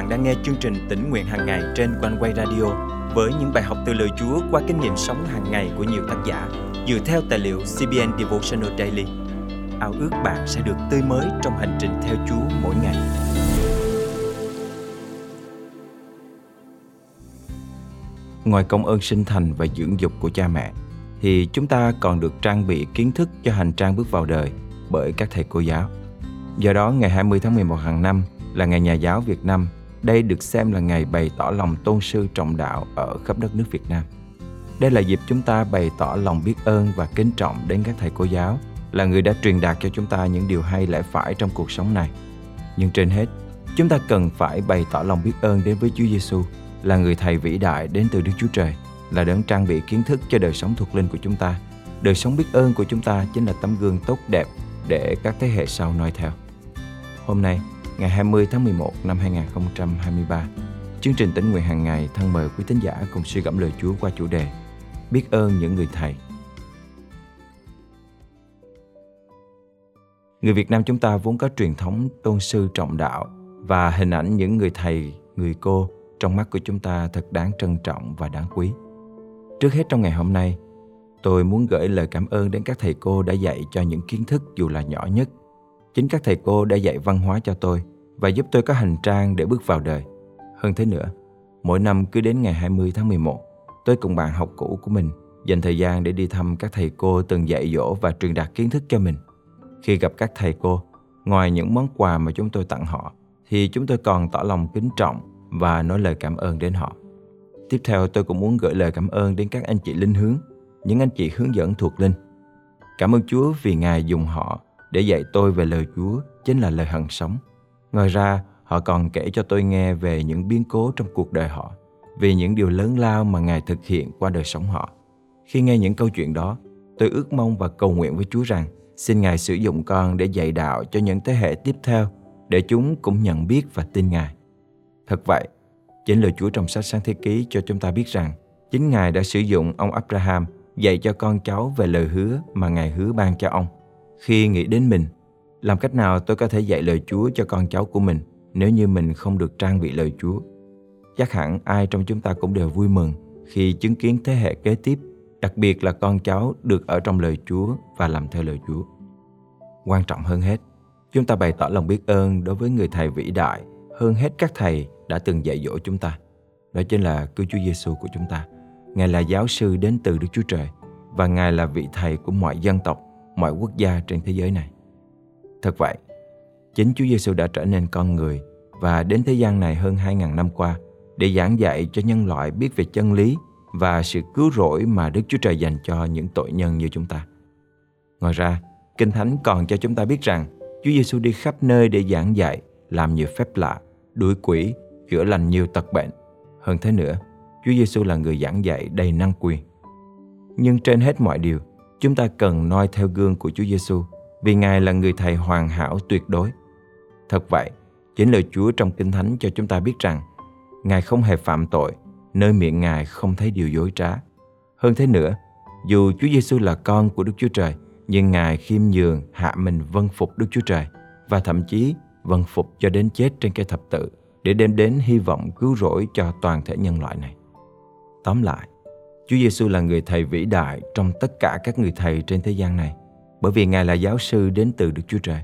bạn đang nghe chương trình tỉnh nguyện hàng ngày trên quanh quay radio với những bài học từ lời Chúa qua kinh nghiệm sống hàng ngày của nhiều tác giả dựa theo tài liệu CBN Devotional Daily. Ao ước bạn sẽ được tươi mới trong hành trình theo Chúa mỗi ngày. Ngoài công ơn sinh thành và dưỡng dục của cha mẹ, thì chúng ta còn được trang bị kiến thức cho hành trang bước vào đời bởi các thầy cô giáo. Do đó, ngày 20 tháng 11 hàng năm là Ngày Nhà giáo Việt Nam đây được xem là ngày bày tỏ lòng tôn sư trọng đạo ở khắp đất nước Việt Nam. Đây là dịp chúng ta bày tỏ lòng biết ơn và kính trọng đến các thầy cô giáo, là người đã truyền đạt cho chúng ta những điều hay lẽ phải trong cuộc sống này. Nhưng trên hết, chúng ta cần phải bày tỏ lòng biết ơn đến với Chúa Giêsu, là người thầy vĩ đại đến từ Đức Chúa Trời, là đấng trang bị kiến thức cho đời sống thuộc linh của chúng ta. Đời sống biết ơn của chúng ta chính là tấm gương tốt đẹp để các thế hệ sau noi theo. Hôm nay, ngày 20 tháng 11 năm 2023. Chương trình tỉnh nguyện hàng ngày thân mời quý tín giả cùng suy gẫm lời Chúa qua chủ đề Biết ơn những người thầy. Người Việt Nam chúng ta vốn có truyền thống tôn sư trọng đạo và hình ảnh những người thầy, người cô trong mắt của chúng ta thật đáng trân trọng và đáng quý. Trước hết trong ngày hôm nay, tôi muốn gửi lời cảm ơn đến các thầy cô đã dạy cho những kiến thức dù là nhỏ nhất. Chính các thầy cô đã dạy văn hóa cho tôi và giúp tôi có hành trang để bước vào đời. Hơn thế nữa, mỗi năm cứ đến ngày 20 tháng 11, tôi cùng bạn học cũ của mình dành thời gian để đi thăm các thầy cô từng dạy dỗ và truyền đạt kiến thức cho mình. Khi gặp các thầy cô, ngoài những món quà mà chúng tôi tặng họ, thì chúng tôi còn tỏ lòng kính trọng và nói lời cảm ơn đến họ. Tiếp theo tôi cũng muốn gửi lời cảm ơn đến các anh chị linh hướng, những anh chị hướng dẫn thuộc linh. Cảm ơn Chúa vì Ngài dùng họ để dạy tôi về lời Chúa chính là lời hằng sống. Ngoài ra, họ còn kể cho tôi nghe về những biến cố trong cuộc đời họ, về những điều lớn lao mà Ngài thực hiện qua đời sống họ. Khi nghe những câu chuyện đó, tôi ước mong và cầu nguyện với Chúa rằng xin Ngài sử dụng con để dạy đạo cho những thế hệ tiếp theo, để chúng cũng nhận biết và tin Ngài. Thật vậy, chính lời Chúa trong sách Sáng Thế Ký cho chúng ta biết rằng chính Ngài đã sử dụng ông Abraham dạy cho con cháu về lời hứa mà Ngài hứa ban cho ông. Khi nghĩ đến mình, làm cách nào tôi có thể dạy lời Chúa cho con cháu của mình nếu như mình không được trang bị lời Chúa? Chắc hẳn ai trong chúng ta cũng đều vui mừng khi chứng kiến thế hệ kế tiếp, đặc biệt là con cháu được ở trong lời Chúa và làm theo lời Chúa. Quan trọng hơn hết, chúng ta bày tỏ lòng biết ơn đối với người thầy vĩ đại hơn hết các thầy đã từng dạy dỗ chúng ta. Đó chính là cứu Chúa Giêsu của chúng ta. Ngài là giáo sư đến từ Đức Chúa Trời và Ngài là vị thầy của mọi dân tộc, mọi quốc gia trên thế giới này. Thật vậy, chính Chúa Giêsu đã trở nên con người và đến thế gian này hơn 2.000 năm qua để giảng dạy cho nhân loại biết về chân lý và sự cứu rỗi mà Đức Chúa Trời dành cho những tội nhân như chúng ta. Ngoài ra, Kinh Thánh còn cho chúng ta biết rằng Chúa Giêsu đi khắp nơi để giảng dạy, làm nhiều phép lạ, đuổi quỷ, chữa lành nhiều tật bệnh. Hơn thế nữa, Chúa Giêsu là người giảng dạy đầy năng quyền. Nhưng trên hết mọi điều, chúng ta cần noi theo gương của Chúa Giêsu vì Ngài là người thầy hoàn hảo tuyệt đối. Thật vậy, chính lời Chúa trong Kinh Thánh cho chúng ta biết rằng Ngài không hề phạm tội, nơi miệng Ngài không thấy điều dối trá. Hơn thế nữa, dù Chúa Giêsu là con của Đức Chúa Trời, nhưng Ngài khiêm nhường hạ mình vâng phục Đức Chúa Trời và thậm chí vâng phục cho đến chết trên cây thập tự để đem đến hy vọng cứu rỗi cho toàn thể nhân loại này. Tóm lại, Chúa Giêsu là người thầy vĩ đại trong tất cả các người thầy trên thế gian này, bởi vì Ngài là giáo sư đến từ Đức Chúa Trời.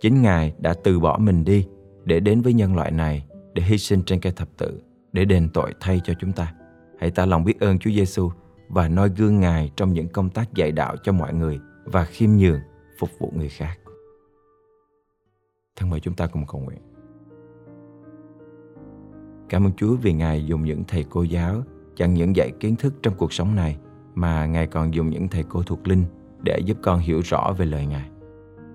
Chính Ngài đã từ bỏ mình đi để đến với nhân loại này, để hy sinh trên cây thập tự, để đền tội thay cho chúng ta. Hãy ta lòng biết ơn Chúa Giêsu và noi gương Ngài trong những công tác dạy đạo cho mọi người và khiêm nhường phục vụ người khác. Thân mời chúng ta cùng cầu nguyện. Cảm ơn Chúa vì Ngài dùng những thầy cô giáo chẳng những dạy kiến thức trong cuộc sống này, mà Ngài còn dùng những thầy cô thuộc linh để giúp con hiểu rõ về lời Ngài.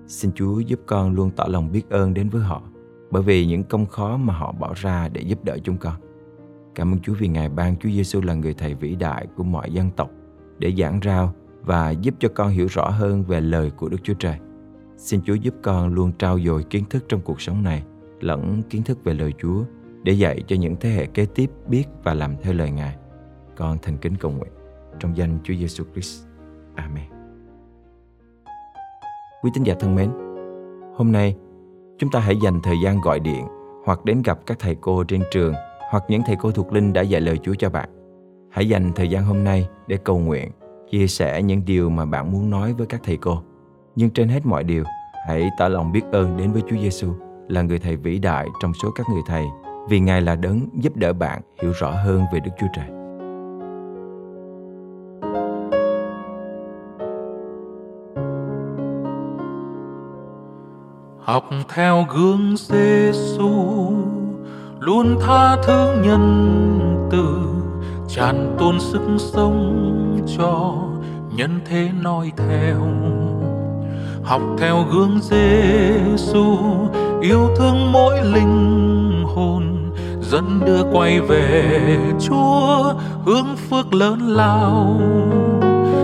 Xin Chúa giúp con luôn tỏ lòng biết ơn đến với họ, bởi vì những công khó mà họ bỏ ra để giúp đỡ chúng con. Cảm ơn Chúa vì Ngài ban Chúa Giêsu là người thầy vĩ đại của mọi dân tộc để giảng rao và giúp cho con hiểu rõ hơn về lời của Đức Chúa Trời. Xin Chúa giúp con luôn trao dồi kiến thức trong cuộc sống này, lẫn kiến thức về lời Chúa để dạy cho những thế hệ kế tiếp biết và làm theo lời Ngài. Con thành kính cầu nguyện trong danh Chúa Giêsu Christ. Amen. Quý tín giả thân mến, hôm nay chúng ta hãy dành thời gian gọi điện hoặc đến gặp các thầy cô trên trường hoặc những thầy cô thuộc linh đã dạy lời Chúa cho bạn. Hãy dành thời gian hôm nay để cầu nguyện, chia sẻ những điều mà bạn muốn nói với các thầy cô. Nhưng trên hết mọi điều, hãy tỏ lòng biết ơn đến với Chúa Giêsu là người thầy vĩ đại trong số các người thầy vì Ngài là đấng giúp đỡ bạn hiểu rõ hơn về Đức Chúa Trời. Học theo gương Giêsu luôn tha thứ nhân từ, tràn tôn sức sống cho nhân thế nói theo. Học theo gương Giêsu yêu thương mỗi linh hồn, dẫn đưa quay về Chúa, hướng phước lớn lao.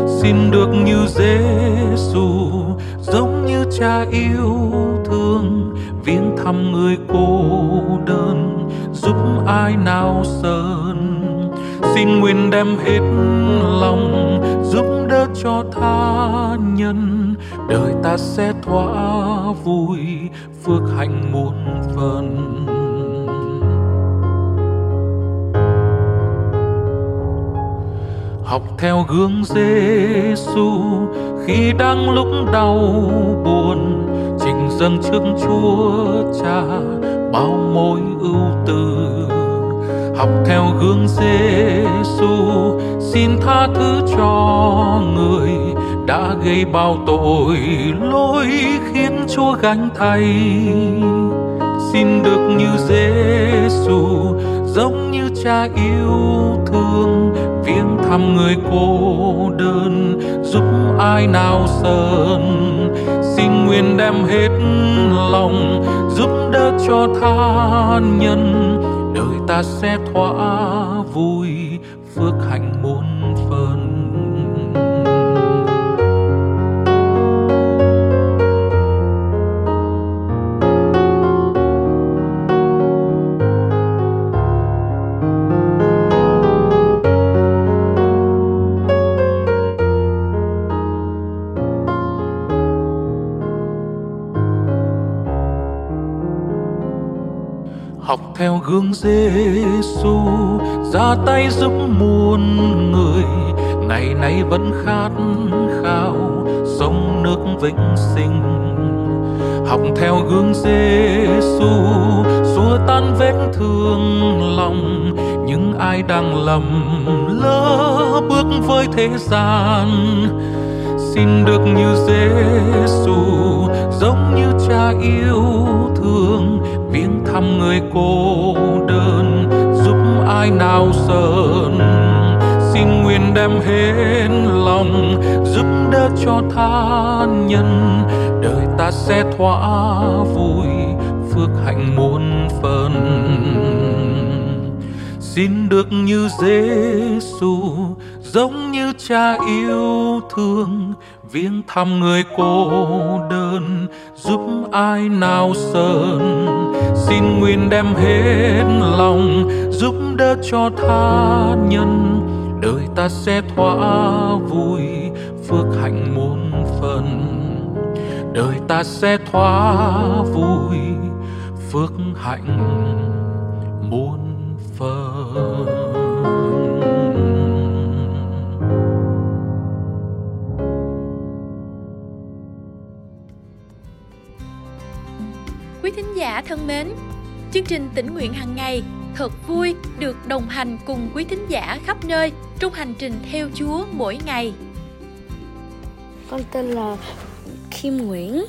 Xin được như Giêsu cha yêu thương, viếng thăm người cô đơn, giúp ai nào sơn xin nguyện đem hết lòng, giúp đỡ cho tha nhân. Đời ta sẽ thỏa vui, phước hạnh muôn phần. Học theo gương Giêsu khi đang lúc đau buồn, trình dâng trước Chúa Cha bao mối ưu tư. Học theo gương Giêsu xin tha thứ cho người đã gây bao tội lỗi khiến Chúa gánh thay. Xin được như Giêsu giống như cha yêu thương thăm người cô đơn, giúp ai nào sơn xin nguyện đem hết lòng, giúp đỡ cho tha nhân. Đời ta sẽ thỏa vui, phước hạnh muôn học theo gương Giêsu ra tay giúp muôn người. Ngày nay vẫn khát khao sông nước vĩnh sinh. Học theo gương Giêsu xua tan vết thương lòng. Những ai đang lầm lỡ bước với thế gian, xin được như Giêsu giống như cha yêu thương thăm người cô đơn, giúp ai nào sơn xin nguyện đem hết lòng, giúp đỡ cho tha nhân. Đời ta sẽ thỏa vui, phước hạnh muôn phần xin được như Giêsu giống như cha yêu thương, viếng thăm người cô đơn, giúp ai nào sơn xin nguyện đem hết lòng, giúp đỡ cho tha nhân. Đời ta sẽ thỏa vui, phước hạnh muôn phần. Đời ta sẽ thỏa vui, phước hạnh thân mến, chương trình tỉnh nguyện hàng ngày thật vui được đồng hành cùng quý thính giả khắp nơi trong hành trình theo Chúa mỗi ngày. Con tên là Kim Nguyễn,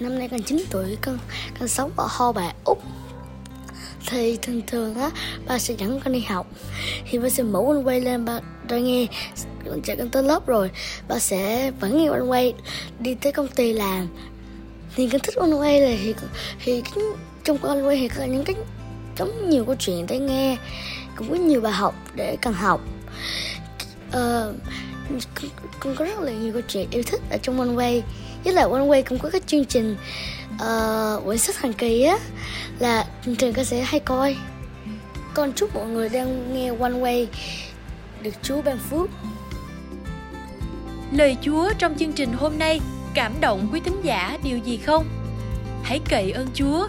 năm nay con 9 tuổi, con con sống ở Ho Bà, Úc. Thì thường thường á, ba sẽ dẫn con đi học Thì ba sẽ mở con quay lên ba ra nghe Con chạy con tới lớp rồi Ba sẽ vẫn nghe con quay Đi tới công ty làm Thì con thích con quay là thì, thì trong quanh quay thì có những cách giống nhiều câu chuyện để nghe cũng có nhiều bài học để cần học. Ờ, uh, con có rất là nhiều câu chuyện yêu thích ở trong One Way với lại One Way cũng có các chương trình uh, quyển sách hàng kỳ á là chương trình con sẽ hay coi. Con chúc mọi người đang nghe One Way được Chúa ban phước. Lời Chúa trong chương trình hôm nay cảm động quý thính giả điều gì không? Hãy cậy ơn Chúa